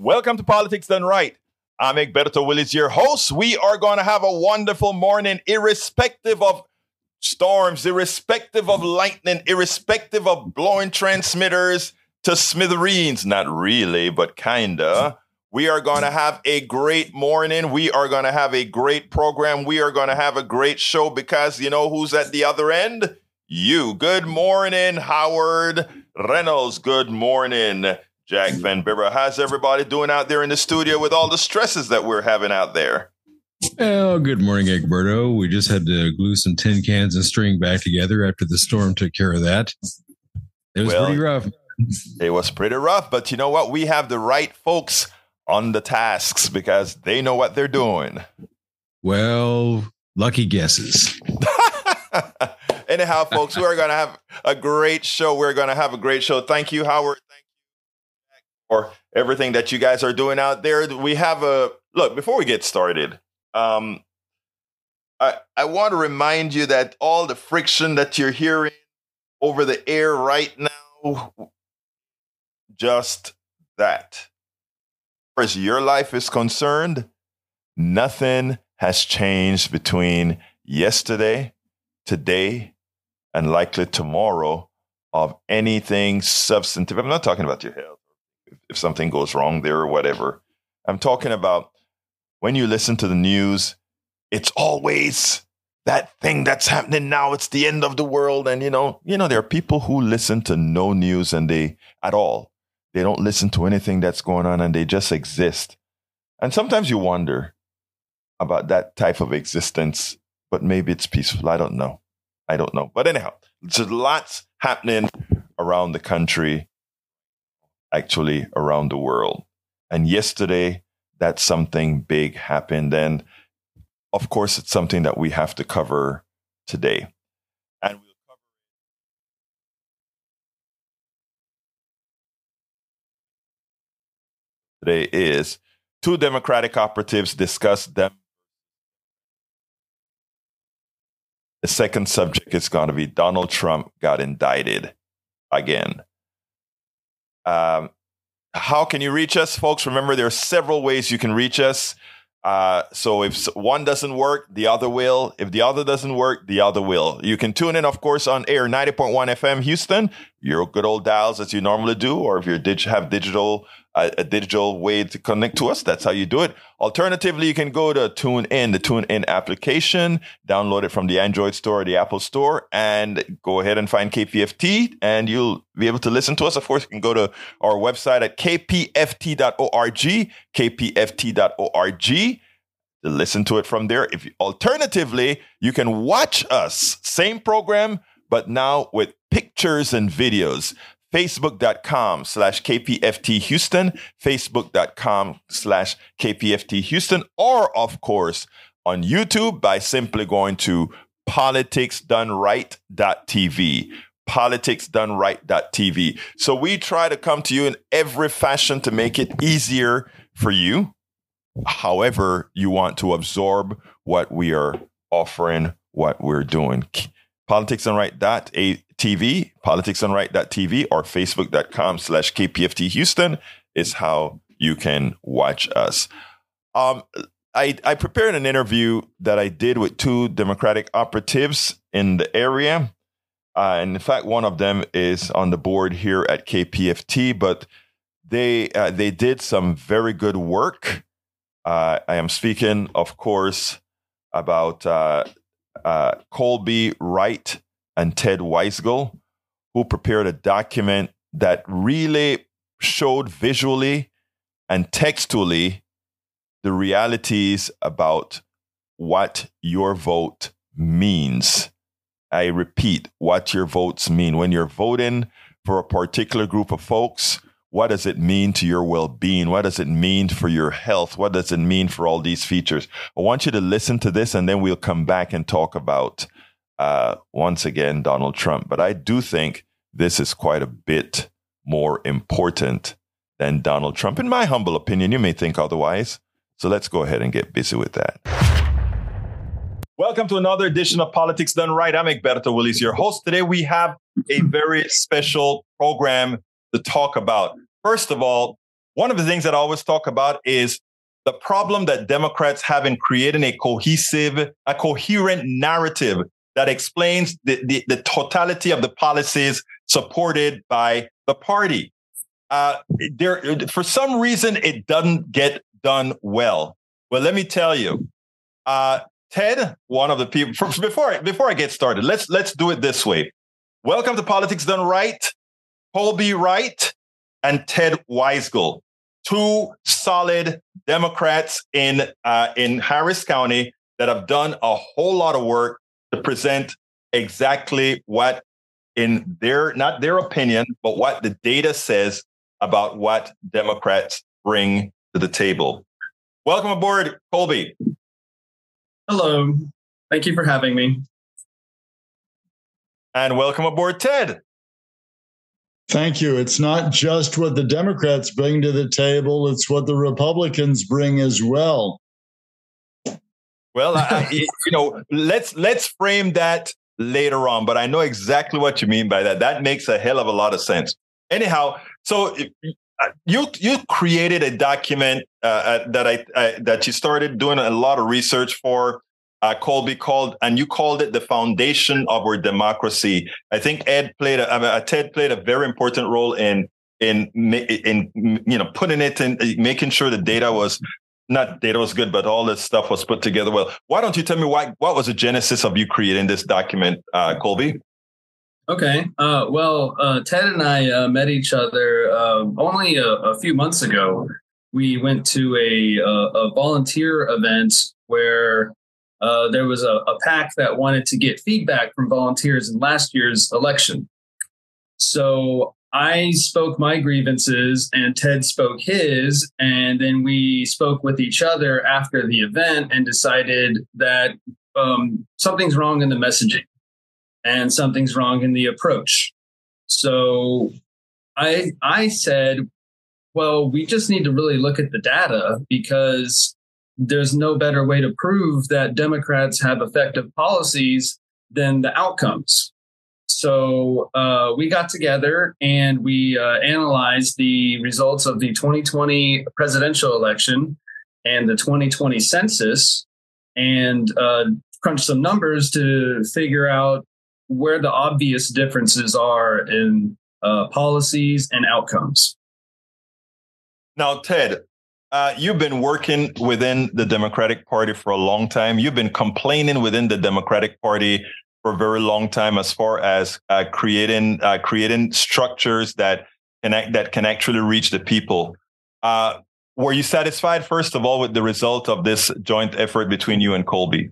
Welcome to Politics Done Right. I'm Egberto Willies, your host. We are going to have a wonderful morning, irrespective of storms, irrespective of lightning, irrespective of blowing transmitters to smithereens. Not really, but kinda. We are going to have a great morning. We are going to have a great program. We are going to have a great show because you know who's at the other end? You. Good morning, Howard Reynolds. Good morning. Jack Van Bibber. How's everybody doing out there in the studio with all the stresses that we're having out there? Oh, good morning, Egberto. We just had to glue some tin cans and string back together after the storm took care of that. It was well, pretty rough. It was pretty rough, but you know what? We have the right folks on the tasks because they know what they're doing. Well, lucky guesses. Anyhow, folks, we are going to have a great show. We're going to have a great show. Thank you, Howard for everything that you guys are doing out there. We have a look before we get started. Um, I I want to remind you that all the friction that you're hearing over the air right now, just that. As far as your life is concerned, nothing has changed between yesterday, today, and likely tomorrow of anything substantive. I'm not talking about your health if something goes wrong there or whatever. I'm talking about when you listen to the news, it's always that thing that's happening now. It's the end of the world. And you know, you know, there are people who listen to no news and they at all. They don't listen to anything that's going on and they just exist. And sometimes you wonder about that type of existence, but maybe it's peaceful. I don't know. I don't know. But anyhow, there's lots happening around the country actually around the world. And yesterday, that something big happened. And of course, it's something that we have to cover today. And we'll cover today is two Democratic operatives discuss them. The second subject is going to be Donald Trump got indicted again. Um, how can you reach us, folks? Remember, there are several ways you can reach us. Uh, so if one doesn't work, the other will. If the other doesn't work, the other will. You can tune in, of course, on air 90.1 FM Houston, your good old dials as you normally do, or if you dig- have digital a, digital way to connect to us. That's how you do it. Alternatively, you can go to TuneIn, the TuneIn application, download it from the Android store or the Apple store, and go ahead and find KPFT, and you'll be able to listen to us. Of course, you can go to our website at kpft.org, kpft.org to listen to it from there. If alternatively, you can watch us, same program, but now with pictures and videos. Facebook.com slash kpft houston facebook.com slash kpft houston or of course on youtube by simply going to politicsdoneright.tv politicsdoneright.tv so we try to come to you in every fashion to make it easier for you however you want to absorb what we are offering what we're doing politicsdoneright.tv TV, politicsdoneright.tv or facebook.com slash KPFT Houston is how you can watch us. Um, I, I prepared an interview that I did with two Democratic operatives in the area. Uh, and in fact, one of them is on the board here at KPFT, but they uh, they did some very good work. Uh, I am speaking, of course, about uh, Colby Wright and Ted Weisgal, who prepared a document that really showed visually and textually the realities about what your vote means. I repeat, what your votes mean. When you're voting for a particular group of folks, what does it mean to your well being? What does it mean for your health? What does it mean for all these features? I want you to listen to this and then we'll come back and talk about uh, once again, Donald Trump. But I do think this is quite a bit more important than Donald Trump. In my humble opinion, you may think otherwise. So let's go ahead and get busy with that. Welcome to another edition of Politics Done Right. I'm Egberto Willies, your host. Today we have a very special program to talk about. First of all, one of the things that I always talk about is the problem that Democrats have in creating a cohesive, a coherent narrative that explains the, the, the totality of the policies supported by the party. Uh, there, for some reason, it doesn't get done well. Well, let me tell you, uh, Ted, one of the people. Before before I get started, let's let's do it this way. Welcome to Politics Done Right, Colby Wright and Ted Weisgal, two solid Democrats in uh, in Harris County that have done a whole lot of work to present exactly what, in their not their opinion, but what the data says about what Democrats bring to the table. Welcome aboard, Colby. Hello. Thank you for having me. And welcome aboard, Ted. Thank you. It's not just what the Democrats bring to the table, it's what the Republicans bring as well. Well, I, you know, let's let's frame that later on, but I know exactly what you mean by that. That makes a hell of a lot of sense. Anyhow, so uh, you you created a document uh, uh, that I, I, that you started doing a lot of research for. Uh, Colby called, and you called it the foundation of our democracy. I think Ed played a, uh, Ted played a very important role in in in you know putting it in making sure the data was not data was good, but all this stuff was put together well. Why don't you tell me why what was the genesis of you creating this document, uh, Colby? Okay. Uh, well, uh, Ted and I uh, met each other uh, only a, a, few months ago. We went to a, a, a volunteer event where uh, there was a, a that wanted to get feedback from volunteers in last year's election. So I spoke my grievances and Ted spoke his. And then we spoke with each other after the event and decided that um, something's wrong in the messaging and something's wrong in the approach. So I I said, well, we just need to really look at the data because there's no better way to prove that Democrats have effective policies than the outcomes. So uh, we got together and we uh, analyzed the results of the 2020 presidential election and the 2020 census and uh, crunched some numbers to figure out where the obvious differences are in uh, policies and outcomes. Now, Ted, uh, you've been working within the Democratic Party for a long time. You've been complaining within the Democratic Party for a very long time, as far as uh, creating uh, creating structures that can that can actually reach the people. Uh, were you satisfied, first of all, with the result of this joint effort between you and Colby?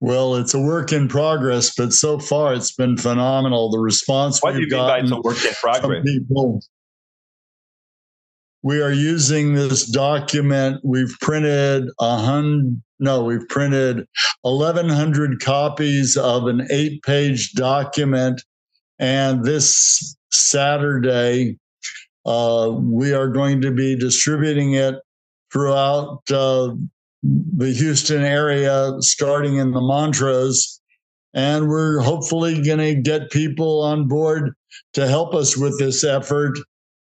Well, it's a work in progress, but so far it's been phenomenal. The response what we've do you mean by it's a work in progress? People, we are using this document. We've printed a hundred. No, we've printed 1,100 copies of an eight-page document, and this Saturday uh, we are going to be distributing it throughout uh, the Houston area, starting in the Montrose. And we're hopefully going to get people on board to help us with this effort,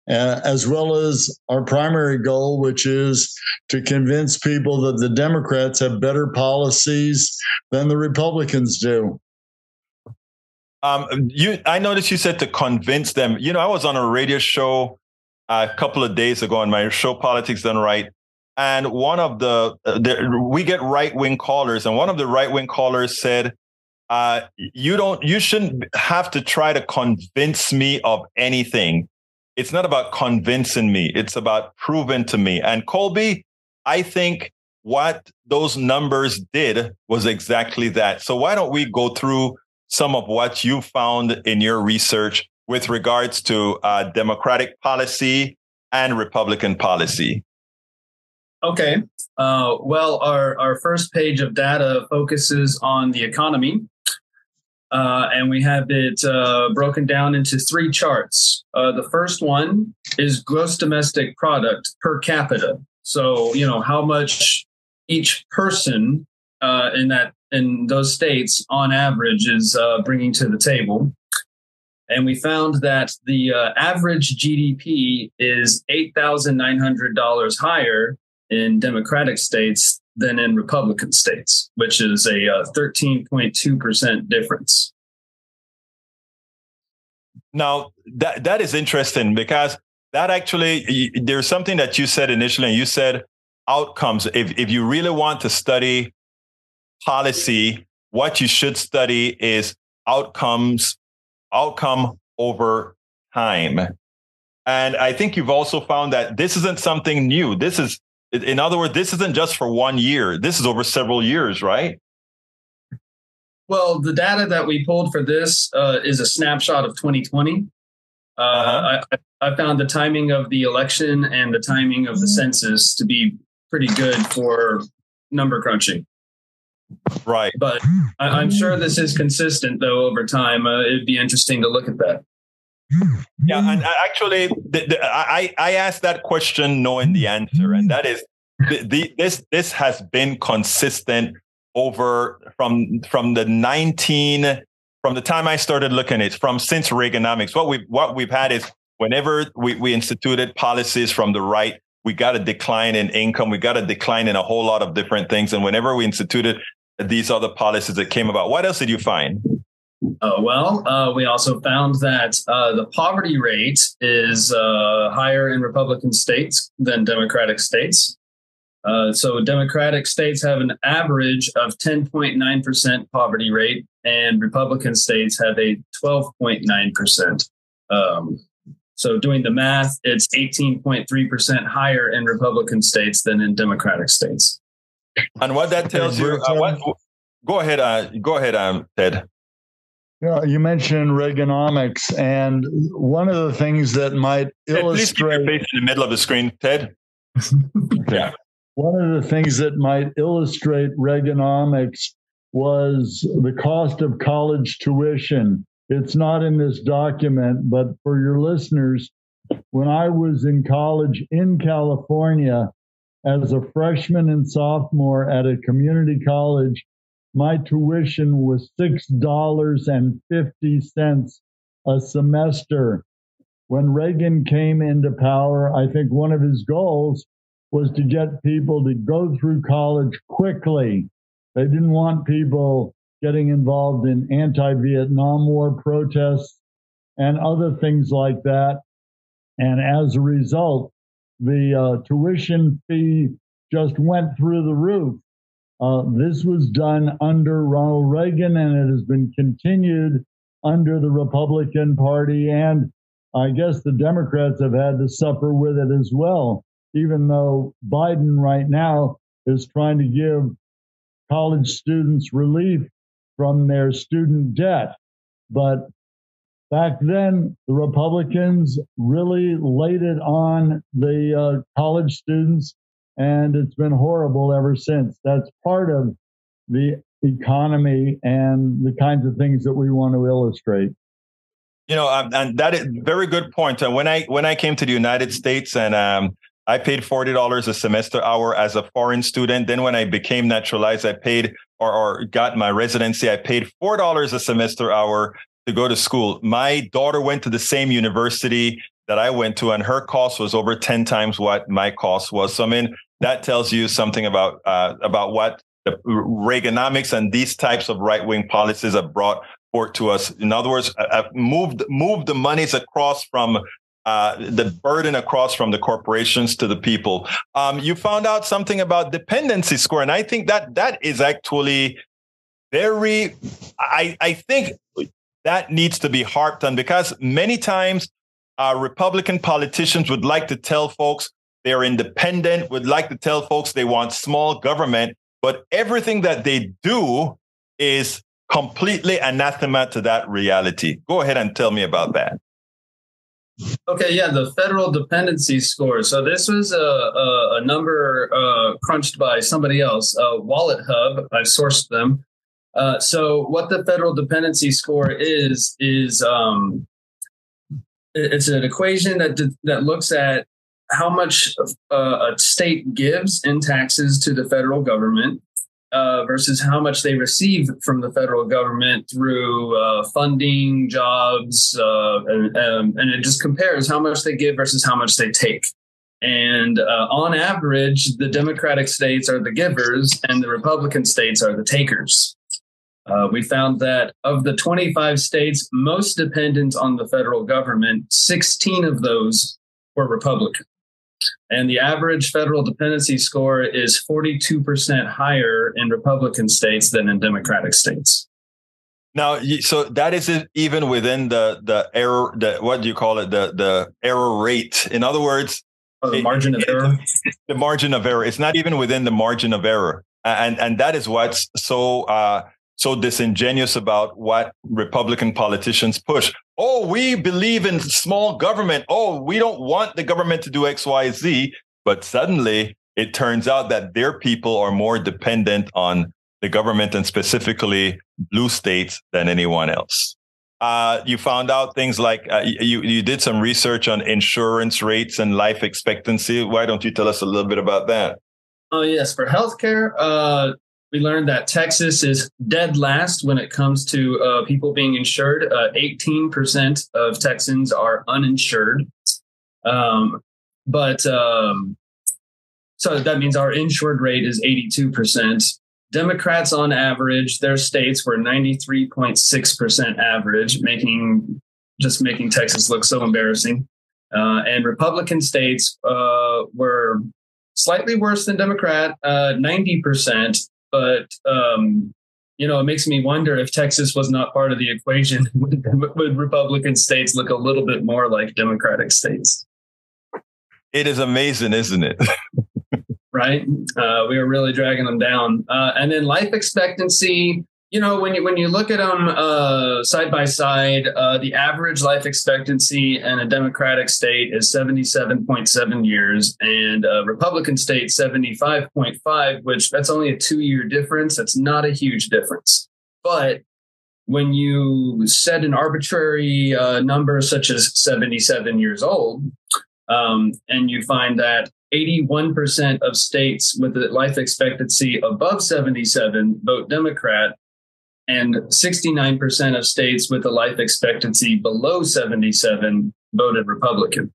uh, as well as our primary goal, which is to convince people that the Democrats have better policies than the Republicans do. Um, you, I noticed you said to convince them. You know, I was on a radio show a couple of days ago on my show, Politics Done Right, and one of the, uh, the we get right wing callers, and one of the right wing callers said, uh, "You don't, you shouldn't have to try to convince me of anything. It's not about convincing me; it's about proving to me." And Colby, I think what those numbers did was exactly that. So why don't we go through some of what you found in your research with regards to uh, Democratic policy and Republican policy? Okay. Uh, well, our, our first page of data focuses on the economy. Uh, and we have it uh, broken down into three charts. Uh, the first one is gross domestic product per capita. So, you know, how much each person uh, in that in those states on average is uh, bringing to the table. and we found that the uh, average GDP is $8,900 higher in Democratic states than in Republican states, which is a uh, 13.2% difference. Now, that, that is interesting because that actually, there's something that you said initially, and you said outcomes. If, if you really want to study policy, what you should study is outcomes, outcome over time. And I think you've also found that this isn't something new. This is, in other words, this isn't just for one year. This is over several years, right? Well, the data that we pulled for this uh, is a snapshot of 2020. Uh, uh-huh. I, I, found the timing of the election and the timing of the census to be pretty good for number crunching. Right. But I, am sure this is consistent, though, over time. Uh, it'd be interesting to look at that. Yeah, and actually, the, the, I I asked that question knowing the answer, and that is the, this this has been consistent over from from the 19 from the time I started looking at it from since Reaganomics. What we what we've had is whenever we, we instituted policies from the right, we got a decline in income, we got a decline in a whole lot of different things. And whenever we instituted these other policies that came about, what else did you find? Uh, well, uh, we also found that uh, the poverty rate is uh, higher in Republican states than Democratic states. Uh, so Democratic states have an average of 10.9% poverty rate, and Republican states have a 12.9%. Um, so doing the math, it's 18.3% higher in Republican states than in Democratic states. And what that tells you, uh, what, go ahead, go ahead, um, Ted. Yeah, you mentioned Reaganomics, and one of the things that might Ted, illustrate. Please keep your face in the middle of the screen, Ted. yeah. One of the things that might illustrate Reaganomics was the cost of college tuition. It's not in this document, but for your listeners, when I was in college in California as a freshman and sophomore at a community college, my tuition was $6.50 a semester. When Reagan came into power, I think one of his goals was to get people to go through college quickly. They didn't want people getting involved in anti Vietnam War protests and other things like that. And as a result, the uh, tuition fee just went through the roof. Uh, this was done under Ronald Reagan and it has been continued under the Republican Party. And I guess the Democrats have had to suffer with it as well even though Biden right now is trying to give college students relief from their student debt. But back then, the Republicans really laid it on the uh, college students, and it's been horrible ever since. That's part of the economy and the kinds of things that we want to illustrate. You know, um, and that is very good point. Uh, when I when I came to the United States and um, I paid $40 a semester hour as a foreign student. Then when I became naturalized, I paid or, or got my residency, I paid $4 a semester hour to go to school. My daughter went to the same university that I went to, and her cost was over 10 times what my cost was. So I mean, that tells you something about uh, about what the Reaganomics and these types of right wing policies have brought forth to us. In other words, uh, moved moved the monies across from uh, the burden across from the corporations to the people. Um, you found out something about dependency score, and I think that that is actually very. I I think that needs to be harped on because many times uh, Republican politicians would like to tell folks they're independent, would like to tell folks they want small government, but everything that they do is completely anathema to that reality. Go ahead and tell me about that. Okay, yeah, the federal dependency score. So this was a, a, a number uh, crunched by somebody else, uh, Wallet Hub. I sourced them. Uh, so what the federal dependency score is is um, it's an equation that that looks at how much uh, a state gives in taxes to the federal government, uh, versus how much they receive from the federal government through uh, funding, jobs, uh, and, um, and, it just compares how much they give versus how much they take. And uh, on average, the Democratic states are the givers and the Republican states are the takers. Uh, we found that of the 25 states most dependent on the federal government, 16 of those were Republican. And the average federal dependency score is 42% higher in Republican states than in Democratic states. Now, so that is even within the the error, the what do you call it, the the error rate. In other words, oh, the margin of error. The margin of error. It's not even within the margin of error, and and that is what's so uh, so disingenuous about what Republican politicians push. Oh, we believe in small government. Oh, we don't want the government to do X, Y, Z. But suddenly it turns out that their people are more dependent on the government and specifically blue states than anyone else. Uh, you found out things like uh, you you did some research on insurance rates and life expectancy. Why don't you tell us a little bit about that? Oh yes, for healthcare, uh, we learned that Texas is dead last when it comes to uh, people being insured. Uh, 18% of Texans are uninsured. Um, but um, so that means our insured rate is 82%. Democrats, on average, their states were 93.6% average, making just making Texas look so embarrassing. Uh, and Republican states uh, were slightly worse than Democrat, uh, 90%, but um, you know, it makes me wonder if Texas was not part of the equation, would, would Republican states look a little bit more like Democratic states? It is amazing, isn't it? right? Uh, we are really dragging them down. Uh, and then life expectancy, you know, when you when you look at them uh, side by side, uh, the average life expectancy in a Democratic state is seventy seven point seven years, and a Republican state seventy five point five, which that's only a two year difference. That's not a huge difference, but when you set an arbitrary uh, number such as 77 years old, um, and you find that 81% of states with a life expectancy above 77 vote Democrat, and 69% of states with a life expectancy below 77 voted Republican.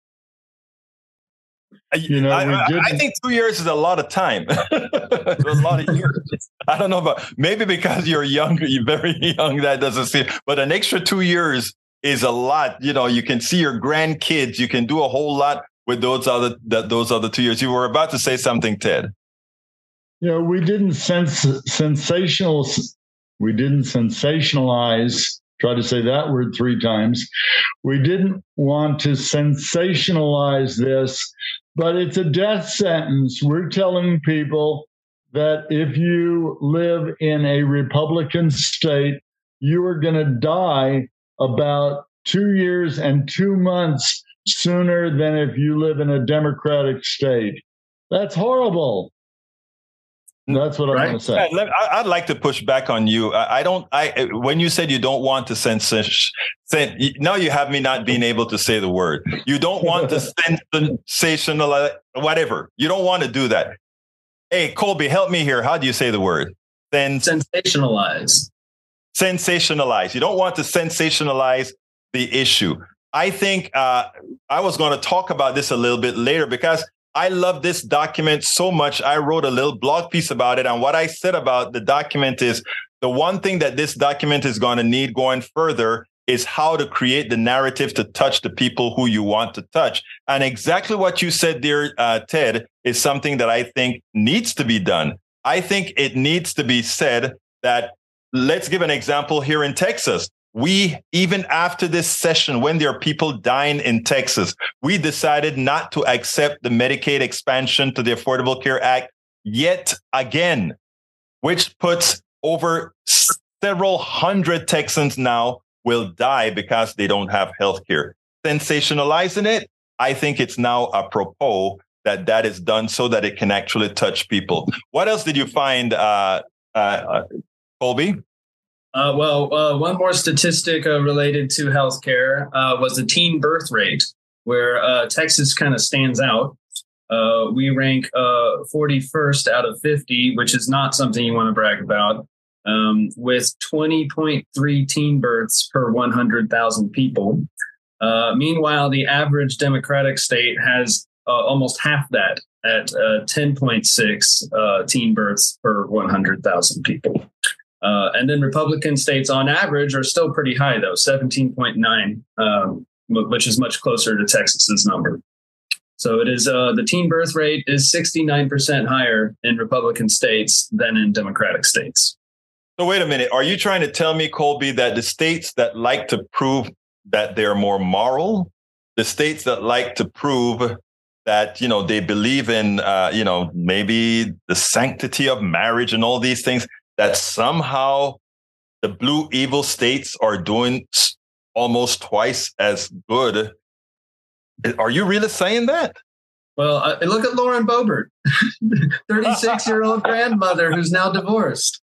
You know, I, I, think two years is a lot of time. a lot of years. I don't know, but maybe because you're young, you're very young, that doesn't seem. But an extra two years is a lot. You know, you can see your grandkids. You can do a whole lot with those other that those other two years. You were about to say something, Ted. You know, we didn't sense sensational we didn't sensationalize, try to say that word three times. We didn't want to sensationalize this, but it's a death sentence. We're telling people that if you live in a Republican state, you are going to die about two years and two months sooner than if you live in a Democratic state. That's horrible. That's what right? I want to say. Yeah, I'd like to push back on you. I don't. I when you said you don't want to sensation, now you have me not being able to say the word. You don't want to sensationalize whatever. You don't want to do that. Hey, Colby, help me here. How do you say the word? Then sensationalize. Sensationalize. You don't want to sensationalize the issue. I think uh, I was going to talk about this a little bit later because I love this document so much. I wrote a little blog piece about it. And what I said about the document is the one thing that this document is going to need going further is how to create the narrative to touch the people who you want to touch. And exactly what you said, dear uh, Ted, is something that I think needs to be done. I think it needs to be said that let's give an example here in Texas we even after this session when there are people dying in texas we decided not to accept the medicaid expansion to the affordable care act yet again which puts over several hundred texans now will die because they don't have health care sensationalizing it i think it's now apropos that that is done so that it can actually touch people. What else did you find uh, uh, uh colby uh, well, uh, one more statistic uh, related to healthcare uh, was the teen birth rate, where uh, Texas kind of stands out. Uh, we rank uh, 41st out of 50, which is not something you want to brag about, um, with 20.3 teen births per 100,000 people. Meanwhile, the average Democratic state has almost half that at uh, 10.6 uh, teen births per 100,000 people. Uh, and then Republican states on average are still pretty high, though 17.9, um, which is much closer to Texas's number. So it is uh, the teen birth rate is 69% higher in Republican states than in Democratic states. So wait a minute. Are you trying to tell me, Colby, that the states that like to prove that they're more moral, the states that like to prove that you know they believe in uh, you know maybe the sanctity of marriage and all these things, that somehow the blue evil states are doing almost twice as good are you really saying that? Well, uh, look at Lauren Boebert, 36 year old grandmother who's now divorced.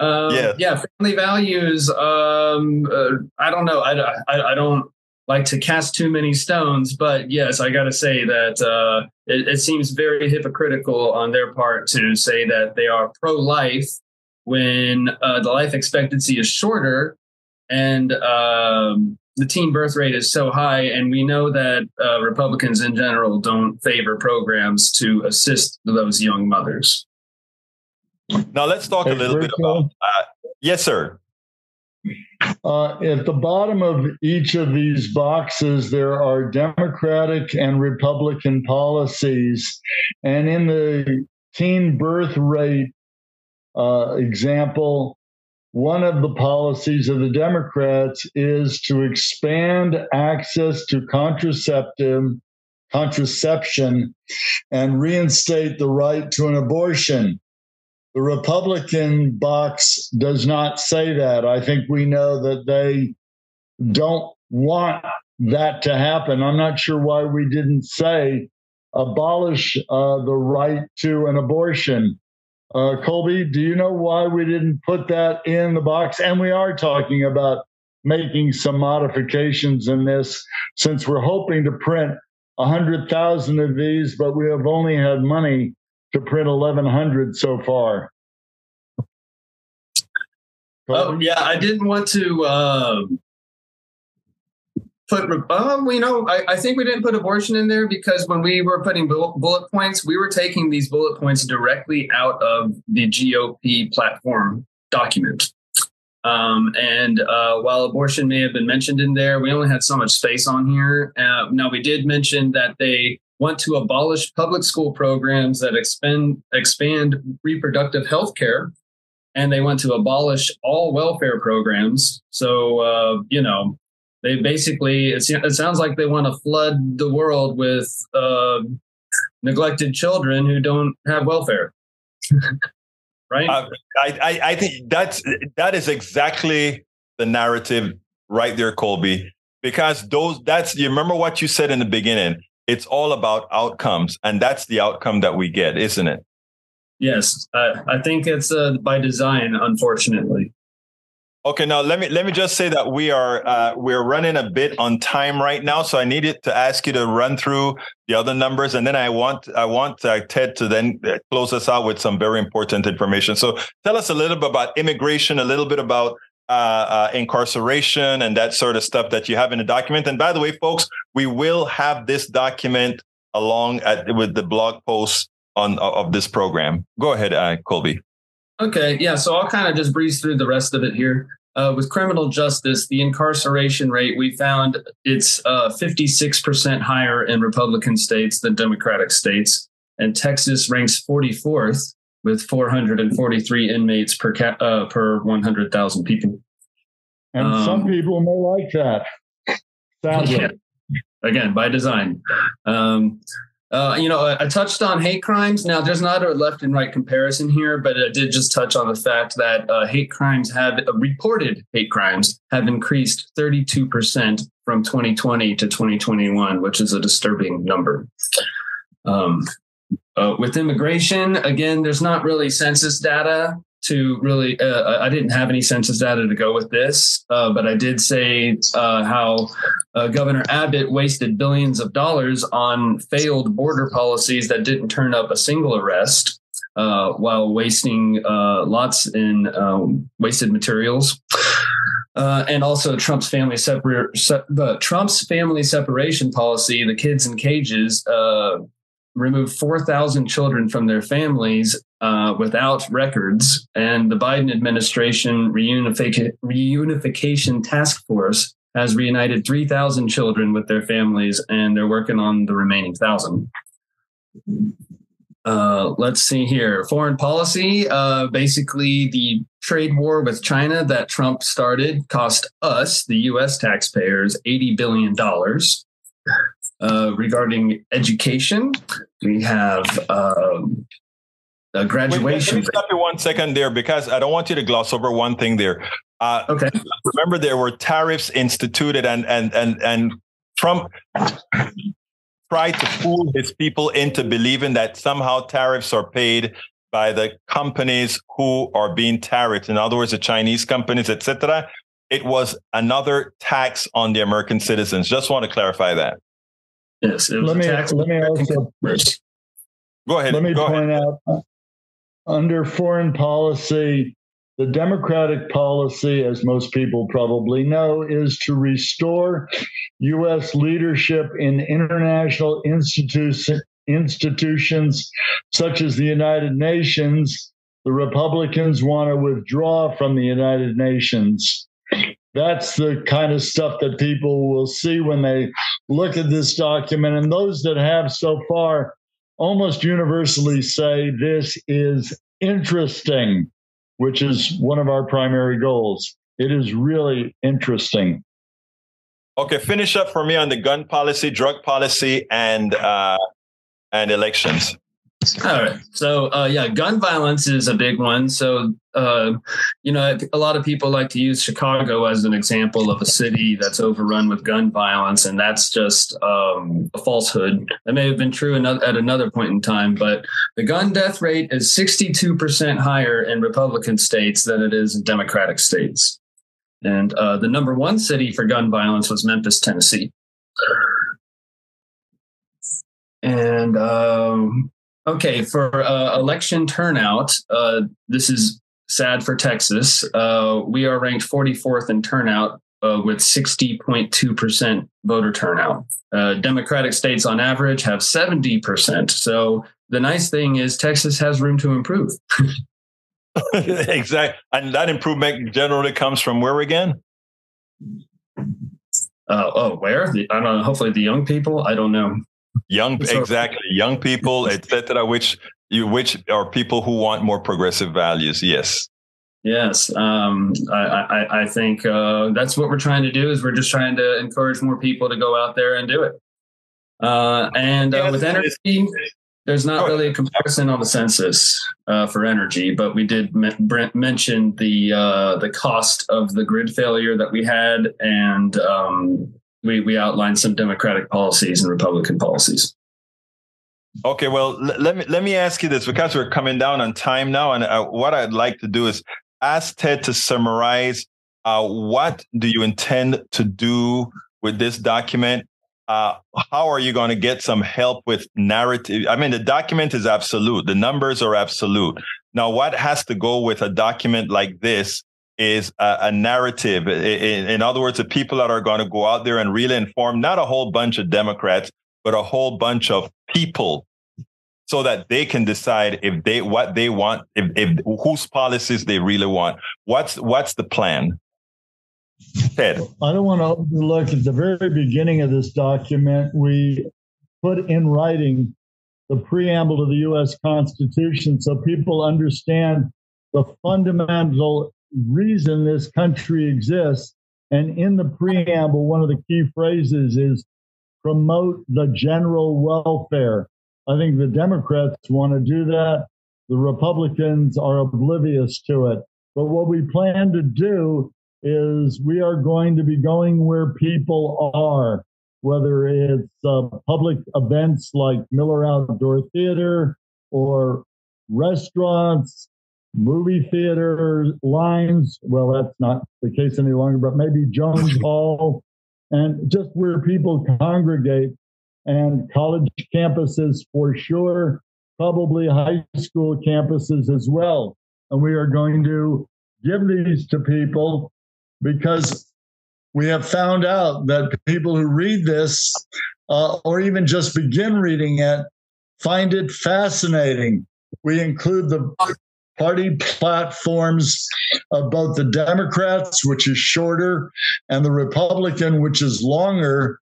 Um, yeah. yeah, family values. Um, uh, I don't know. I, I, I, don't like to cast too many stones, but yes, I got to say that uh, it, it, seems very hypocritical on their part to say that they are pro life when uh, the life expectancy is shorter and um, the teen birth rate is so high, and we know that uh, Republicans in general don't favor programs to assist those young mothers. Now let's talk hey, a little bit about. Uh, yes, sir. Uh, at the bottom of each of these boxes, there are Democratic and Republican policies. And in the teen birth rate uh, example, one of the policies of the Democrats is to expand access to contraceptive contraception and reinstate the right to an abortion. The Republican box does not say that. I think we know that they don't want that to happen. I'm not sure why we didn't say abolish uh, the right to an abortion. Uh, Colby, do you know why we didn't put that in the box? And we are talking about making some modifications in this since we're hoping to print 100,000 of these, but we have only had money to print 1,100 so far. Oh, yeah, I didn't want to. Um, put um, you know I, I, think we didn't put abortion in there because when we were putting bullet points we were taking these bullet points directly out of the gop platform document. Um, and uh, while abortion may have been mentioned in there we only had so much space on here. Uh, now we did mention that they want to abolish public school programs that expand expand reproductive health care and they want to abolish all welfare programs. So uh, you know they basically it, it sounds like they want to flood the world with uh, neglected children who don't have welfare. Right? Uh, I, I, I think that's that is exactly the narrative right there colby because those that's you remember what you said in the beginning it's all about outcomes and that's the outcome that we get isn't it? Yes uh, i think it's uh, by design unfortunately Okay, now let me let me just say that we are uh, we're running a bit on time right now, so I needed to ask you to run through the other numbers, and then I want I want uh, Ted to then uh, close us out with some very important information. So tell us a little bit about immigration, a little bit about uh, uh, incarceration, and that sort of stuff that you have in the document. And by the way, folks, we will have this document along at, with the blog post on of this program. Go ahead, uh, Colby. Okay, yeah. So I'll kind of just breeze through the rest of it here. Uh, with criminal justice, the incarceration rate we found it's uh, 56% higher in Republican states than Democratic states, and Texas ranks 44th with 443 inmates per cap, uh, per 100,000 people. And um, some people may like that. Sadly. Yeah. Again, by design. Um, uh, you know, I, I, touched on hate crimes. Now, there's not a left and right comparison here, but I did just touch on the fact that uh, hate crimes have uh, reported hate crimes have increased 32% from 2020 to 2021, which is a disturbing number. Um, uh, with immigration, again, there's not really census data to really, uh, I didn't have any census data to go with this, uh, but I did say uh, how uh, Governor Abbott wasted billions of dollars on failed border policies that didn't turn up a single arrest. Uh, while wasting uh, lots in um, wasted materials, and also Trump's family separ- se- Trump's family separation policy, the kids in cages, removed 4,000 children from their families uh, without records. And the Biden administration reunification, task force has reunited 3,000 children with their families, and they're working on the remaining thousand. Uh, let's see here. Foreign policy. Uh, basically, the trade war with China that Trump started cost us, the U.S. taxpayers, $80 billion. Uh, regarding education, we have um, a graduation. Wait, stop you one second there because I don't want you to gloss over one thing there. Uh, okay. Remember, there were tariffs instituted, and and and and Trump tried to fool his people into believing that somehow tariffs are paid by the companies who are being tariffed. In other words, the Chinese companies, etc. It was another tax on the American citizens. Just want to clarify that. Yes, let me let me also go ahead. Let me go point ahead. out under foreign policy, the Democratic policy, as most people probably know, is to restore U.S. leadership in international institutions institutions such as the United Nations. The Republicans want to withdraw from the United Nations that's the kind of stuff that people will see when they look at this document. And those that have so far almost universally say this is interesting, which is one of our primary goals. It is really interesting. Okay, finish up for me on the gun policy, drug policy, and uh, and elections. All right. So, uh, yeah, gun violence is a big one. So, uh, you know, a lot of people like to use Chicago as an example of a city that's overrun with gun violence, and that's just um, a falsehood. That may have been true at another point in time, but the gun death rate is 62% higher in Republican states than it is in Democratic states. And uh, the number one city for gun violence was Memphis, Tennessee. And um, Okay, for uh, election turnout, uh, this is sad for Texas. Uh, we are ranked 44th in turnout uh, with 60.2% voter turnout. Uh, Democratic states on average have 70%. So the nice thing is Texas has room to improve. exactly. And that improvement generally comes from where again? Uh, oh, where? The, I don't know. Hopefully the young people. I don't know young so, exactly. Young people etc which you which are people who want more progressive values. Yes. Yes um, I, I, I think uh, that's what we're trying to do is we're just trying to encourage more people to go out there and do it. Uh, and uh, with energy there's not really a comparison on the census uh, for energy, but we did me- mention the uh, the cost of the grid failure that we had, and um, we, we outlined some Democratic policies and Republican policies. Okay, well, let me let me ask you this because we're coming down on time now, and uh, what I'd like to do is ask Ted to summarize uh, what do you intend to do with this document. Uh, how are you going to get some help with narrative? I mean, the document is absolute; the numbers are absolute. Now, what has to go with a document like this is a, a narrative. In, in, other words, the people that are going to go out there and really inform not a whole bunch of Democrats, but a whole bunch of people so that they can decide if they what they want, if, if whose policies they really want. What's what's the plan? Ted. I don't want to overlook at the very beginning of this document, we put in writing the preamble to the US Constitution so people understand the fundamental reason this country exists. And in the preamble, one of the key phrases is promote the general welfare. I think the Democrats want to do that. The Republicans are oblivious to it. But what we plan to do is we are going to be going where people are, whether it's uh, public events like Miller Outdoor Theater or restaurants, movie theater lines. Well, that's not the case any longer, but maybe Jones Hall and just where people congregate and college campuses for sure, probably high school campuses as well. And we are going to give these to people because we have found out that people who read this uh, or even just begin reading it find it fascinating. We include the party platforms of both the Democrats, which is shorter, and the Republican, which is longer.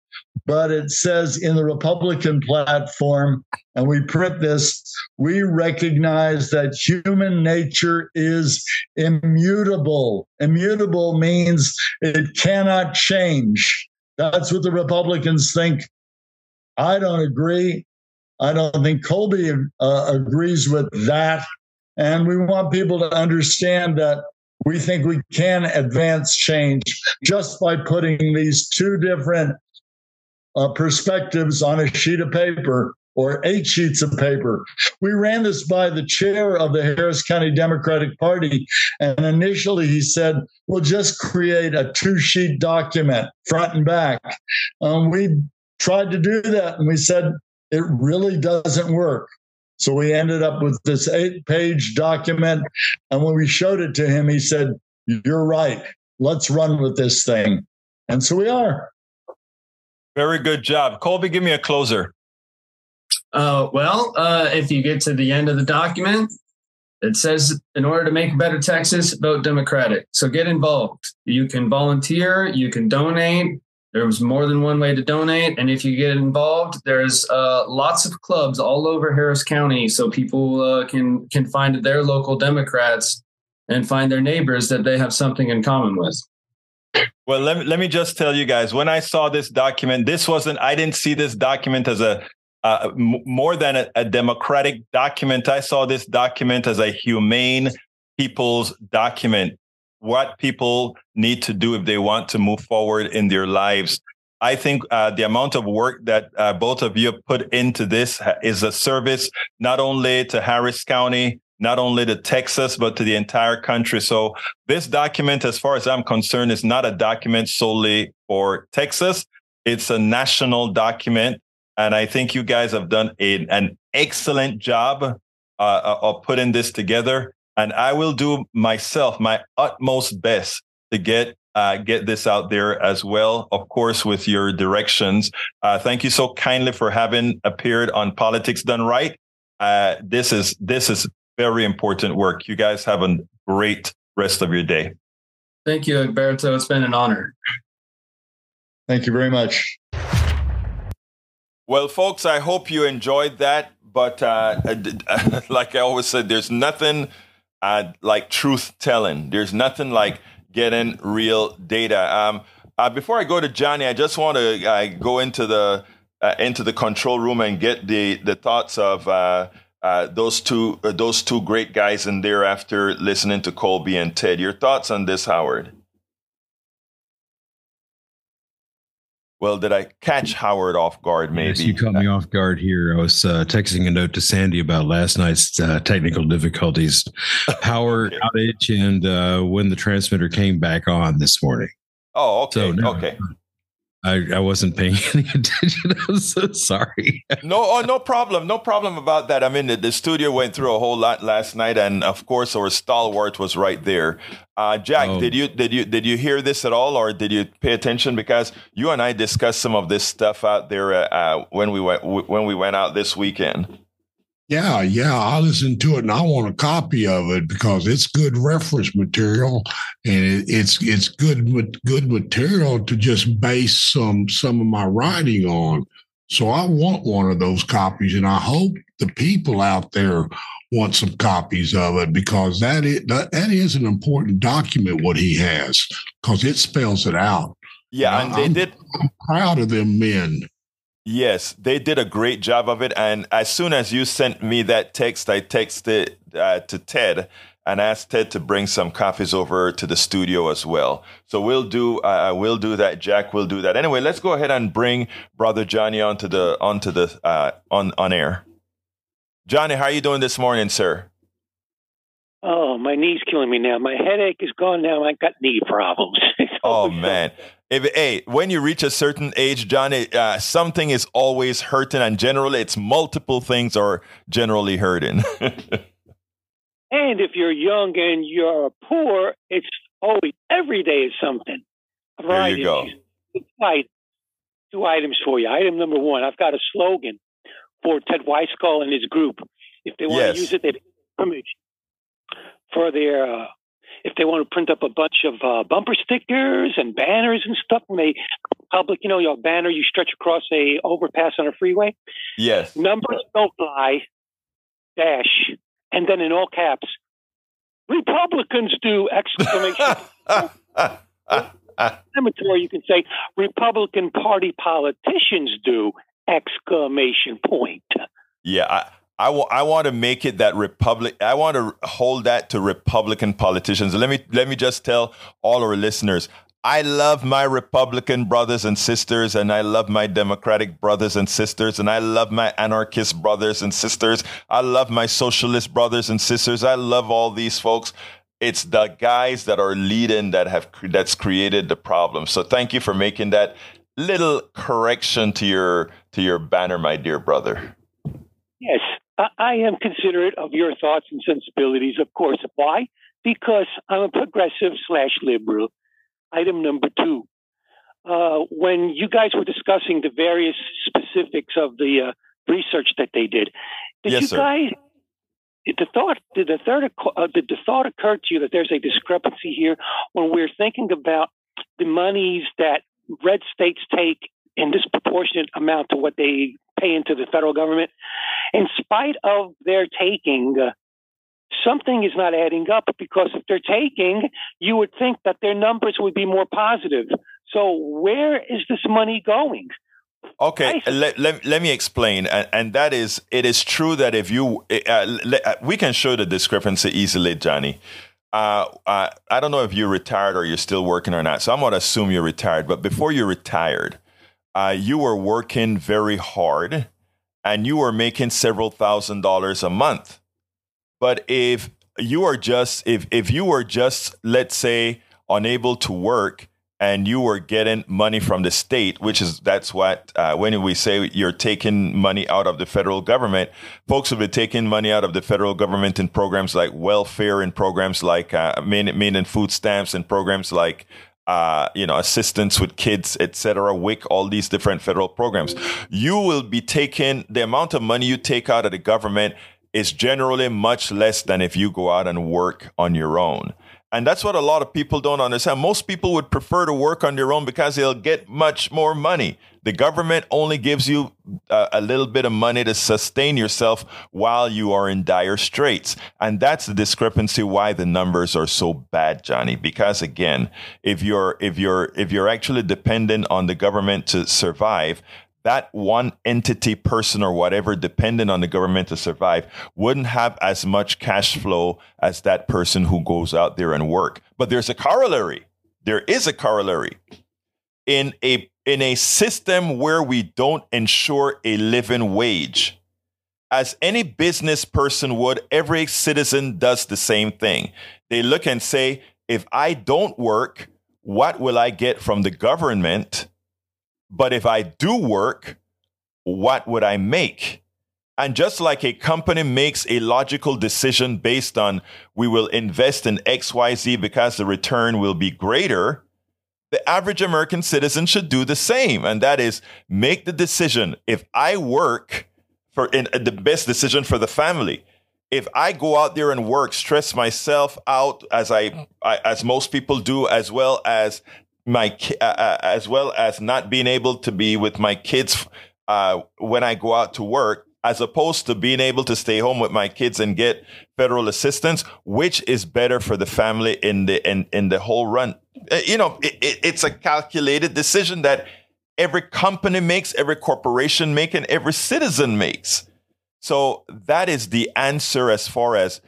But it says in the Republican platform, and we print this, we recognize that human nature is immutable. Immutable means it cannot change. That's what the Republicans think. I don't agree. I don't think Colby uh, agrees with that. And we want people to understand that we think we can advance change just by putting these two different uh, perspectives on a sheet of paper or eight sheets of paper. We ran this by the chair of the Harris County Democratic Party. And initially he said, we'll just create a two sheet document, front and back. Um, we tried to do that and we said, it really doesn't work. So we ended up with this eight page document. And when we showed it to him, he said, You're right. Let's run with this thing. And so we are. Very good job. Colby, give me a closer. Uh, well, uh, if you get to the end of the document, it says in order to make a better Texas, vote Democratic. So get involved. You can volunteer, you can donate, there's more than one way to donate, and if you get involved, there's uh, lots of clubs all over Harris County, so people uh, can can find their local Democrats and find their neighbors that they have something in common with. Well, let me let me just tell you guys. When I saw this document, this wasn't. I didn't see this document as a uh, m- more than a, a democratic document. I saw this document as a humane people's document what people need to do if they want to move forward in their lives. I think uh, the amount of work that uh, both of you have put into this is a service not only to Harris County, not only to Texas, but to the entire country. So this document, as far as I'm concerned, is not a document solely for Texas. It's a national document. And I think you guys have done a, an excellent job uh, uh of putting this together and I will do myself my utmost best to get uh, get this out there as well. Of course, with your directions. Uh, thank you so kindly for having appeared on Politics Done Right. Uh, this is this is very important work. You guys have a great rest of your day. Thank you, Egberto. It's been an honor. Thank you very much. Well, folks, I hope you enjoyed that. But uh, like I always said, there's nothing uh, like truth telling. There's nothing like getting real data. Um, uh, before I go to Johnny, I just want to uh, go into the uh, into the control room and get the the thoughts of uh, uh, those two those two great guys in there after listening to Colby and Ted. Your thoughts on this, Howard? Well, did I catch Howard off guard? Maybe yes, you caught me off guard here. I was uh, texting a note to Sandy about last night's uh, technical difficulties, power okay. outage, and uh, when the transmitter came back on this morning. Oh, okay, so, no, okay. I, I wasn't paying any attention. I'm so sorry. no, oh, no problem. No problem about that. I mean, the, the, studio went through a whole lot last night, and of course, our stalwart was right there. Uh, Jack, oh. did you did you did you hear this at all, or did you pay attention? Because you and I discussed some of this stuff out there uh, uh when we went when we went out this weekend. Yeah, yeah, I listened to it and I want a copy of it because it's good reference material and it, it's it's good good material to just base some some of my writing on. So I want one of those copies and I hope the people out there want some copies of it because that is that, that is an important document what he has because it spells it out. Yeah, and, and they I'm, did. I'm proud of them men Yes, they did a great job of it. And as soon as you sent me that text, I texted uh, to Ted and asked Ted to bring some copies over to the studio as well. So we'll do uh, we'll do that. Jack will do that. Anyway, let's go ahead and bring Brother Johnny onto the onto the uh, on on air. Johnny, how are you doing this morning, sir? Oh, my knee's killing me now. My headache is gone now. I've got knee problems. oh man. If, hey, when you reach a certain age, Johnny, uh, something is always hurting, and generally, it's multiple things are generally hurting. and if you're young and you're poor, it's always every day is something. There you go. Two items for you. Item number one: I've got a slogan for Ted Weisgal and his group. If they want yes. to use it, they for their uh, if they want to print up a bunch of uh, bumper stickers and banners and stuff when they public, you know, your banner you stretch across a overpass on a freeway. Yes. Numbers don't lie. Dash, and then in all caps, Republicans do exclamation. Cemetery, you can say Republican Party politicians do exclamation point. Yeah, I, I, w- I want to make it that republic i want to hold that to republican politicians. Let me let me just tell all our listeners i love my republican brothers and sisters and i love my democratic brothers and sisters and i love my anarchist brothers and sisters. I love my socialist brothers and sisters. I love all these folks. It's the guys that are leading that have that's created the problem. So thank you for making that little correction to your to your banner my dear brother. Yes, I am considerate of your thoughts and sensibilities, of course. Why? Because I'm a progressive slash liberal. Item number two. Uh, when you guys were discussing the various specifics of the uh, research that they did, did yes, you sir. guys did the thought did the third uh, did the thought occur to you that there's a discrepancy here when we're thinking about the monies that red states take in disproportionate amount to what they pay into the federal government, in spite of their taking, uh, something is not adding up because if they're taking, you would think that their numbers would be more positive. So, where is this money going? Okay, let, let, let me explain. And, and that is, it is true that if you, uh, uh, we can show the discrepancy easily, Johnny. Uh, uh, I don't know if you're retired or you're still working or not. So I'm going to assume you're retired. But before you're retired, uh, you were working very hard and you were making several thousand dollars a month. But if you are just if if you were just let's say unable to work and you were getting money from the state, which is that's what uh, when we say you're taking money out of the federal government, folks have been taking money out of the federal government in programs like welfare and programs like uh, main, main and food stamps and programs like uh, you know, assistance with kids, etc., WIC, all these different federal programs. You will be taking the amount of money you take out of the government is generally much less than if you go out and work on your own. And that's what a lot of people don't understand. Most people would prefer to work on their own because they'll get much more money. The government only gives you a, a, little bit of money to sustain yourself while you are in dire straits. And that's the discrepancy why the numbers are so bad, Johnny. Because again, if you're if you're if you're actually dependent on the government to survive, that one entity, person, or whatever dependent on the government to survive wouldn't have as much cash flow as that person who goes out there and work. But there's a corollary. There is a corollary. In a in a system where we don't ensure a living wage, as any business person would, every citizen does the same thing. They look and say, if I don't work, what will I get from the government? But if I do work, what would I make? And just like a company makes a logical decision based on we will invest in XYZ because the return will be greater, the average American citizen should do the same. And that is make the decision. If I work for in, the best decision for the family, if I go out there and work, stress myself out as I, I as most people do, as well as my uh, uh, as well as not being able to be with my kids uh, when I go out to work, as opposed to being able to stay home with my kids and get federal assistance, which is better for the family in the in, in the whole run. Uh, you know, it, it, it's a calculated decision that every company makes, every corporation makes, and every citizen makes. So that is the answer as far as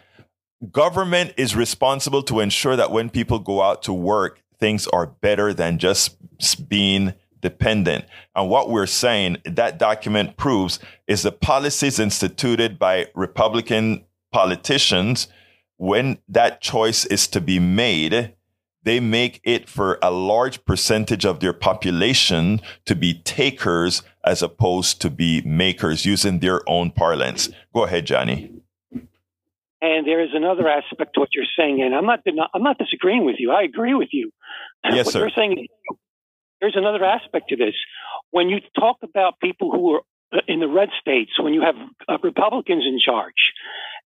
government is responsible to ensure that when people go out to work, things are better than just being dependent. And what we're saying that document proves is the policies instituted by Republican politicians when that choice is to be made, they make it for a large percentage of their population to be takers as opposed to be makers using their own parlance. Go ahead, Johnny. And there is another aspect to what you're saying, and I'm not I'm not disagreeing with you. I agree with you. Yes, what sir. You're saying there's another aspect to this. When you talk about people who are uh, in the red states, when you have uh, Republicans in charge,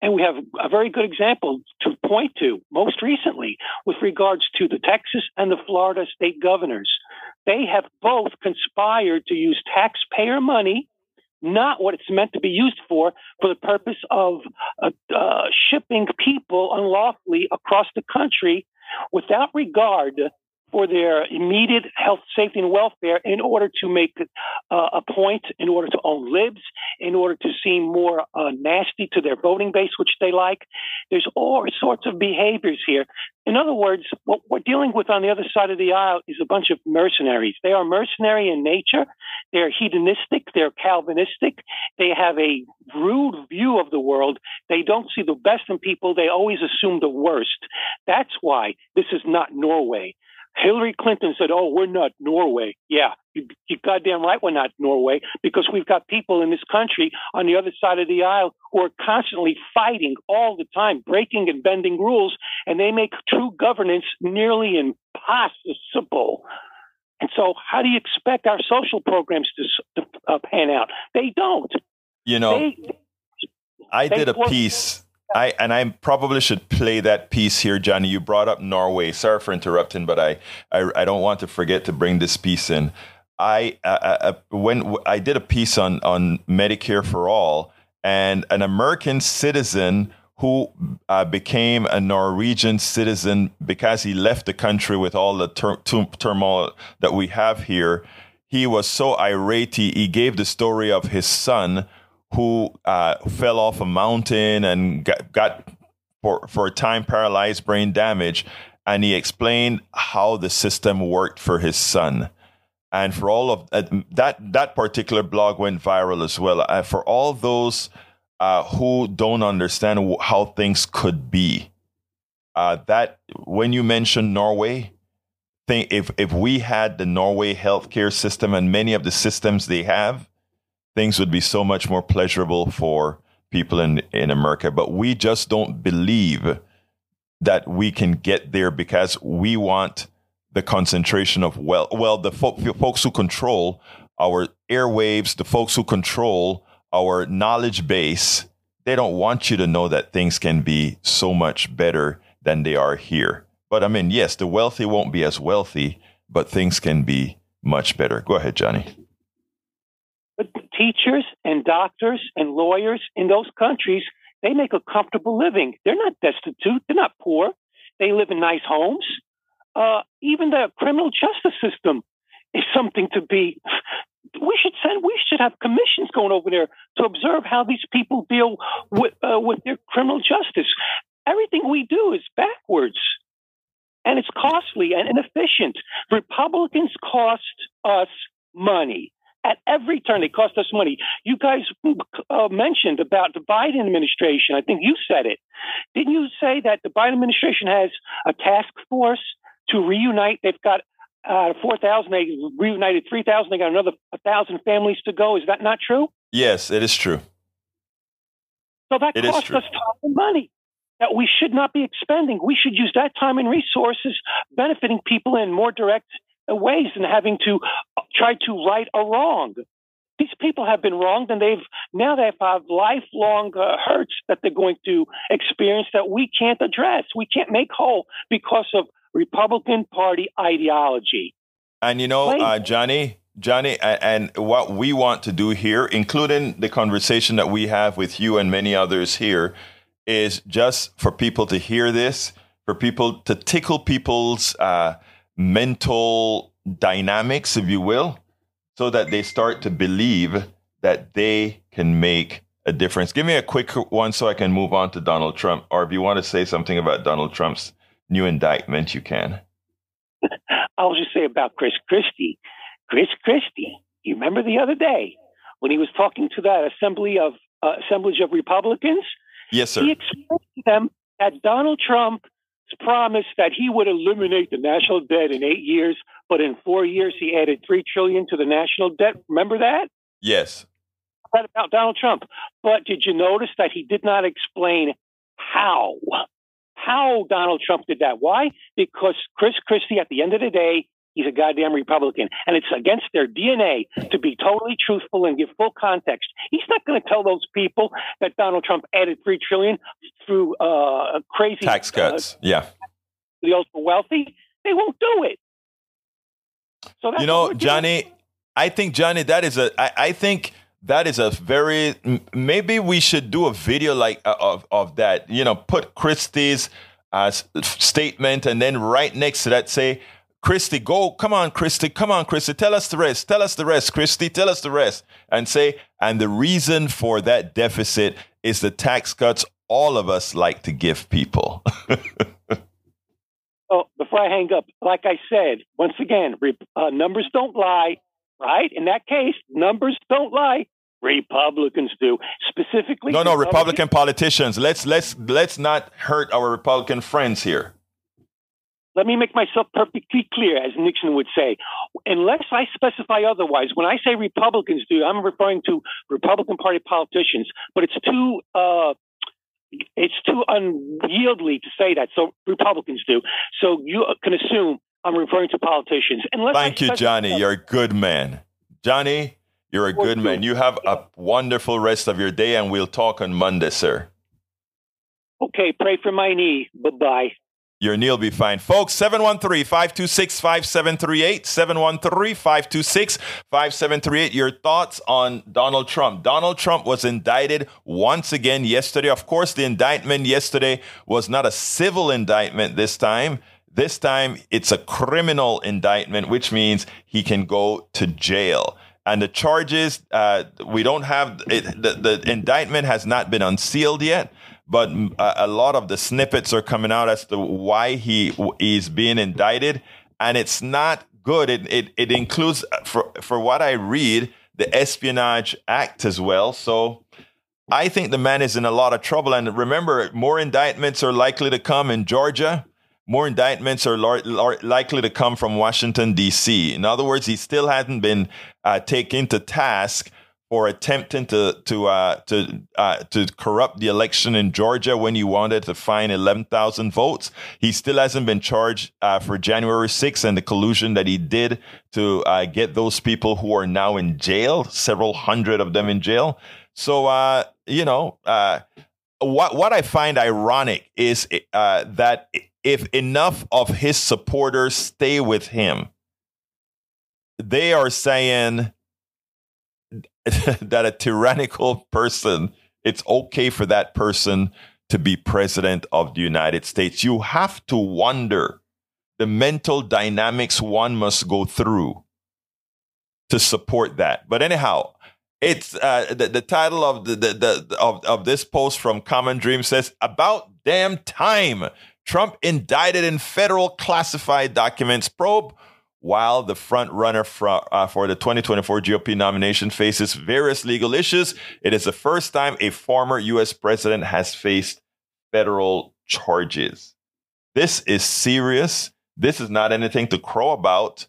and we have a very good example to point to most recently with regards to the Texas and the Florida state governors. They have both conspired to use taxpayer money, not what it's meant to be used for, for the purpose of uh, uh, shipping people unlawfully across the country without regard for their immediate health, safety, and welfare in order to make uh, a point, in order to own libs, in order to seem more uh, nasty to their voting base, which they like. There's all sorts of behaviors here. In other words, what we're dealing with on the other side of the aisle is a bunch of mercenaries. They are mercenary in nature. They're hedonistic. They're Calvinistic. They have a rude view of the world. They don't see the best in people. They always assume the worst. That's why this is not Norway. Hillary Clinton said, "Oh, we're not Norway." Yeah, you, you goddamn right we're not Norway because we've got people in this country on the other side of the aisle who are constantly fighting all the time, breaking and bending rules, and they make true governance nearly impossible. And so, how do you expect our social programs to, to uh, pan out? They don't. You know, they, I did a piece I and I probably should play that piece here, Johnny. You brought up Norway. Sorry for interrupting, but I I, I don't want to forget to bring this piece in. I uh, uh, when I did a piece on on Medicare for all, and an American citizen who uh, became a Norwegian citizen because he left the country with all the tur- turmoil that we have here. He was so irate. He gave the story of his son who uh, fell off a mountain and got, got for, for a time paralyzed brain damage. And he explained how the system worked for his son. And for all of uh, that, that particular blog went viral as well. Uh, for all those uh, who don't understand how things could be, uh, that when you mentioned Norway, think if if we had the Norway healthcare system and many of the systems they have, things would be so much more pleasurable for people in, in America. But we just don't believe that we can get there because we want the concentration of well, well, the fo- folks who control our airwaves, the folks who control our knowledge base, they don't want you to know that things can be so much better than they are here. But I mean, yes, the wealthy won't be as wealthy, but things can be much better. Go ahead, Johnny teachers and doctors and lawyers in those countries, they make a comfortable living. They're not destitute. They're not poor. They live in nice homes. Uh, even the criminal justice system is something to be. We should send. We should have commissions going over there to observe how these people deal with uh, with their criminal justice. Everything we do is backwards, and it's costly and inefficient. Republicans cost us money at every turn. They cost us money. You guys uh, mentioned about the Biden administration. I think you said it. Didn't you say that the Biden administration has a task force to reunite? They've got uh, 4,000, they reunited 3,000, they got another 1,000 families to go. Is that not true? Yes, it is true. So that it costs us time and money that we should not be expending. We should use that time and resources benefiting people in more direct ways than having to try to right a wrong. These people have been wronged, and they've now they have lifelong uh, hurts that they're going to experience that we can't address. We can't make whole because of Republican Party ideology. And you know, uh, Johnny, Johnny, and what we want to do here, including the conversation that we have with you and many others here, is just for people to hear this, for people to tickle people's uh, mental dynamics, if you will, so that they start to believe that they can make a difference. Give me a quick one so I can move on to Donald Trump. Or if you want to say something about Donald Trump's new indictment, you can. I'll just say about Chris Christie. Chris Christie, you remember the other day when he was talking to that assembly of uh, assemblage of Republicans? Yes, sir. He explained to them that Donald Trump promised that he would eliminate the national debt in eight years, but in four years he added three trillion to the national debt. Remember that? Yes. That about Donald Trump. But did you notice that he did not explain how? How Donald Trump did that? Why? Because Chris Christie, at the end of the day, he's a goddamn Republican, and it's against their DNA to be totally truthful and give full context. He's not going to tell those people that Donald Trump added three trillion through uh, crazy tax cuts. Uh, yeah, the ultra wealthy. They won't do it. So you know, Johnny, I think Johnny, that is a. I, I think that is a very maybe we should do a video like uh, of of that. You know, put Christie's uh, statement and then right next to that say Christie, go, come on, Christie, come on, Christie, tell us the rest, tell us the rest, Christie, tell us the rest. And say, and the reason for that deficit is the tax cuts all of us like to give people. oh, before I hang up, like I said, once again, uh, numbers don't lie, right? In that case, numbers don't lie. Republicans do specifically. No, no, Republican politicians. Let's let's let's not hurt our Republican friends here. Let me make myself perfectly clear, as Nixon would say. Unless I specify otherwise, when I say Republicans do, I'm referring to Republican Party politicians, but it's too uh, it's too unwieldy to say that. So Republicans do. So you can assume I'm referring to politicians. Unless Thank you, Johnny. You're a good man. Johnny, you're a good man. You have a wonderful rest of your day, and we'll talk on Monday, sir. Okay, pray for my knee. Bye bye. Your knee will be fine. Folks, 713 526 5738. 713 526 5738. Your thoughts on Donald Trump. Donald Trump was indicted once again yesterday. Of course, the indictment yesterday was not a civil indictment this time. This time, it's a criminal indictment, which means he can go to jail. And the charges, uh, we don't have it, the, the indictment has not been unsealed yet but a, lot of the snippets are coming out as to why he is being indicted, and it's not good. It it, it includes, uh, for for what I read, the Espionage Act as well. So. I think the man is in a lot of trouble. And remember, more indictments are likely to come in Georgia. More indictments are lar- lar- likely to come from Washington, D.C. In other words, he still hasn't been uh, taken to task for attempting to to uh, to uh, to corrupt the election in Georgia when he wanted to find eleven thousand votes. He still hasn't been charged uh, for January 6th and the collusion that he did to uh, get those people who are now in jail, several hundred of them in jail. So uh, you know uh, what what I find ironic is that if enough of his supporters stay with him, they are saying that a tyrannical person, it's okay for that person to be president of the United States. You have to wonder the mental dynamics one must go through to support that. But anyhow, it's uh, the, the title of the, the, the of, of this post from Common Dream says about damn time Trump indicted in federal classified documents probe while the front runner for, uh, for the 2024 GOP nomination faces various legal issues, it is the first time a former U.S. president has faced federal charges. This is serious. This is not anything to crow about.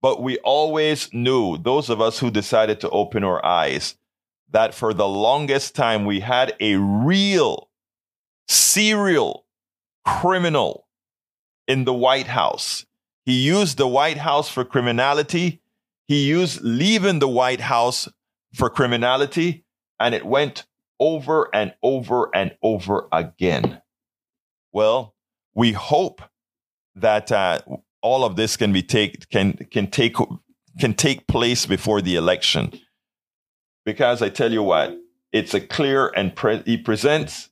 But we always knew, those of us who decided to open our eyes, that for the longest time we had a real serial criminal in the White House he used the White House for criminality. He used leaving the White House for criminality, and it went over and over and over again. Well, we hope that uh, all of this can be take can can take can take place before the election, because I tell you what, it's a clear and pre- he presents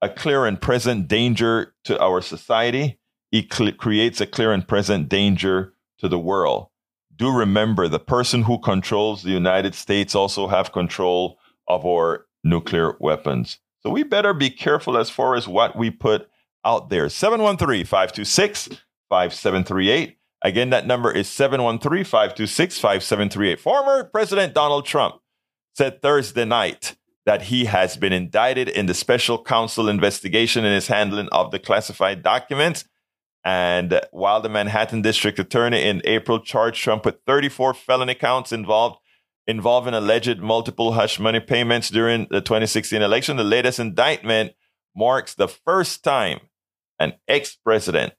a clear and present danger to our society it cl- creates a clear and present danger to the world. Do remember the person who controls the United States also have control of our nuclear weapons. So we better be careful as far as what we put out there. 713 526 5738. Again, that number is 713 526 5738. Former President Donald Trump said Thursday night that he has been indicted in the special counsel investigation in his handling of the classified documents. And while the Manhattan District Attorney in April charged Trump with 34 felony counts involved involving alleged multiple hush money payments during the 2016 election, the latest indictment marks the first time an ex-president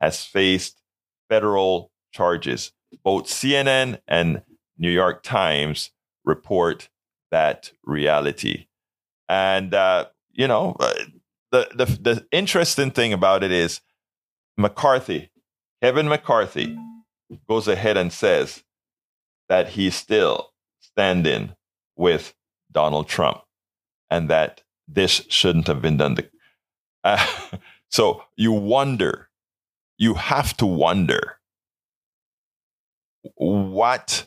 has faced federal charges. Both CNN and New York Times report that reality. And uh, you know, uh, the the the interesting thing about it is McCarthy, Kevin McCarthy, goes ahead and says that he's still standing with Donald Trump and that this shouldn't have been done. Uh, so you wonder, you have to wonder what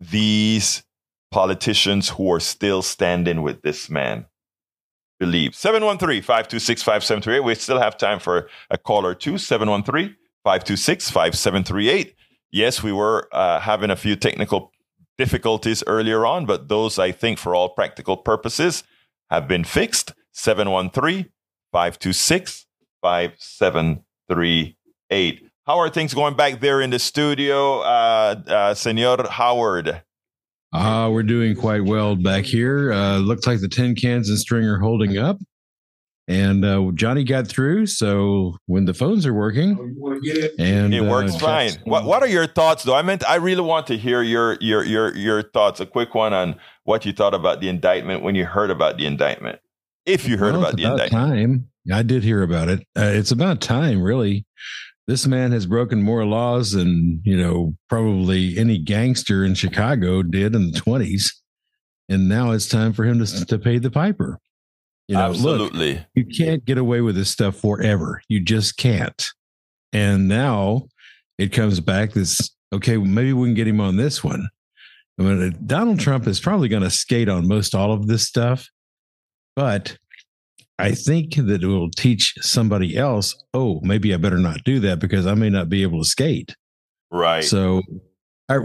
these politicians who are still standing with this man believe. 713 526 5738. We still have time for a call or two. 713 526 5738. Yes, we were uh, having a few technical difficulties earlier on, but those, I think, for all practical purposes, have been fixed. 713 526 5738. How are things going back there in the studio, uh, uh, Senor Howard? Uh, we're doing quite well back here. Uh, looks like the tin cans and string are holding up. And uh, Johnny got through. So when the phones are working, and it works uh, fine. What What are your thoughts, though? I meant I really want to hear your your your your thoughts. A quick one on what you thought about the indictment when you heard about the indictment, if you heard well, about the about indictment. Time. I did hear about it. Uh, it's about time, really this man has broken more laws than you know probably any gangster in Chicago did in the twenties, and now it's time for him to to pay the piper. You know, absolutely. Look, you can't get away with this stuff forever. You just can't. And now it comes back. This okay. Maybe we can get him on this one. I mean, Donald Trump is probably going to skate on most all of this stuff, but I think that it will teach somebody else, oh, maybe I better not do that because I may not be able to skate. Right. So, I,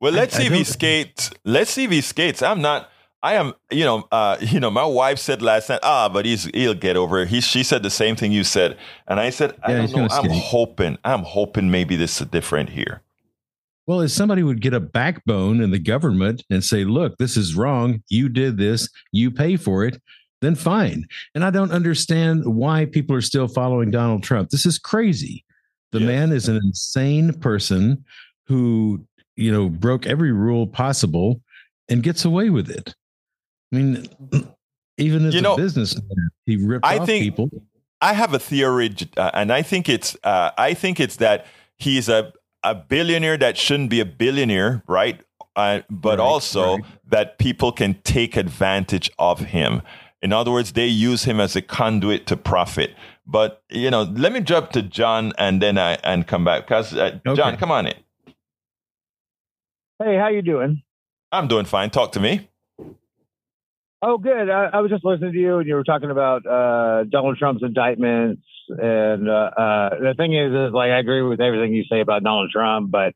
well, let's I, see I if he skates. Let's see if he skates. I'm not. I am, you know, uh, you know. My wife said last night, ah, but he's he'll get over it. He, she said the same thing you said, and I said, I yeah, don't know. I'm skate. hoping, I'm hoping maybe this is different here. Well, if somebody would get a backbone in the government and say, look, this is wrong. You did this. You pay for it then fine. And I don't understand why people are still following Donald Trump. This is crazy. The man is an insane person who, you know, broke every rule possible and gets away with it. I mean, even as you know, a businessman, he ripped I off think, people. I have a theory, uh, and I think it's uh, I think it's that he's a a billionaire that shouldn't be a billionaire, right? Uh, but right, also right. that people can take advantage of him. In other words, they use him as a conduit to profit. But you know, let me jump to John and then I and come back because uh, okay. John, come on in. Hey, how you doing? I'm doing fine. Talk to me. Oh, good. I, I was just listening to you, and you were talking about uh, Donald Trump's indictments. And uh, uh, the thing is, is like I agree with everything you say about Donald Trump, but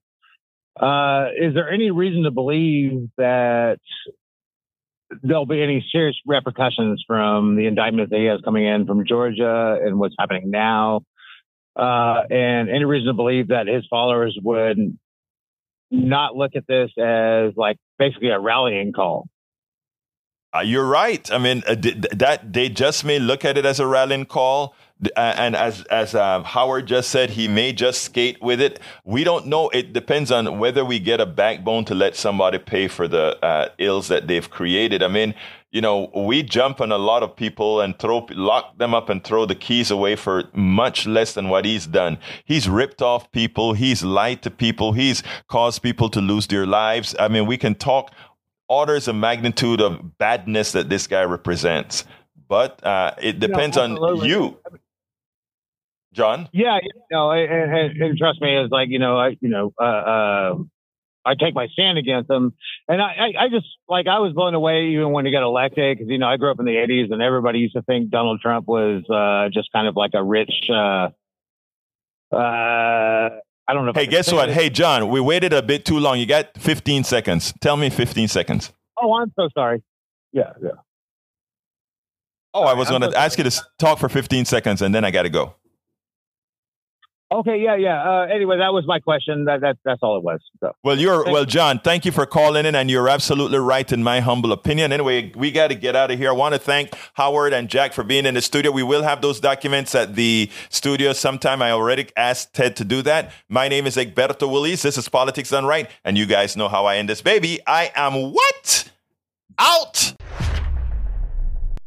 uh, is there any reason to believe that there'll be any serious repercussions from the indictment that he has coming in from Georgia and what's happening now. Uh, and any reason to believe that his followers would not look at this as like basically a rallying call. Uh, you're right. I mean, uh, that they just may look at it as a rallying call and as as uh, Howard just said, he may just skate with it. We don't know. It depends on whether we get a backbone to let somebody pay for the uh, ills that they've created. I mean, you know, we jump on a lot of people and throw lock them up and throw the keys away for much less than what he's done. He's ripped off people. He's lied to people. He's caused people to lose their lives. I mean, we can talk orders of magnitude of badness that this guy represents but uh, it depends on you. John? Yeah, you know, and, and, and, trust me, it's like you know, I you know, uh, uh, I take my stand against them, and I, I, I, just like I was blown away even when he got elected because you know I grew up in the '80s and everybody used to think Donald Trump was uh, just kind of like a rich. Uh, uh, I don't know. Hey, guess what? It. Hey, John, we waited a bit too long. You got 15 seconds. Tell me 15 seconds. Oh, I'm so sorry. Yeah, yeah. Oh, I was going to ask you to talk for 15 seconds and then I got to go. Okay, yeah, yeah. Uh, anyway, that was my question. That, that that's all it was. So Well, you're well, John. Thank you for calling in, and you're absolutely right in my humble opinion. Anyway, we got to get out of here. I want to thank Howard and Jack for being in the studio. We will have those documents at the studio sometime. I already asked Ted to do that. My name is Egberto Willies. This is Politics Done Right, and you guys know how I end this baby. I am what out.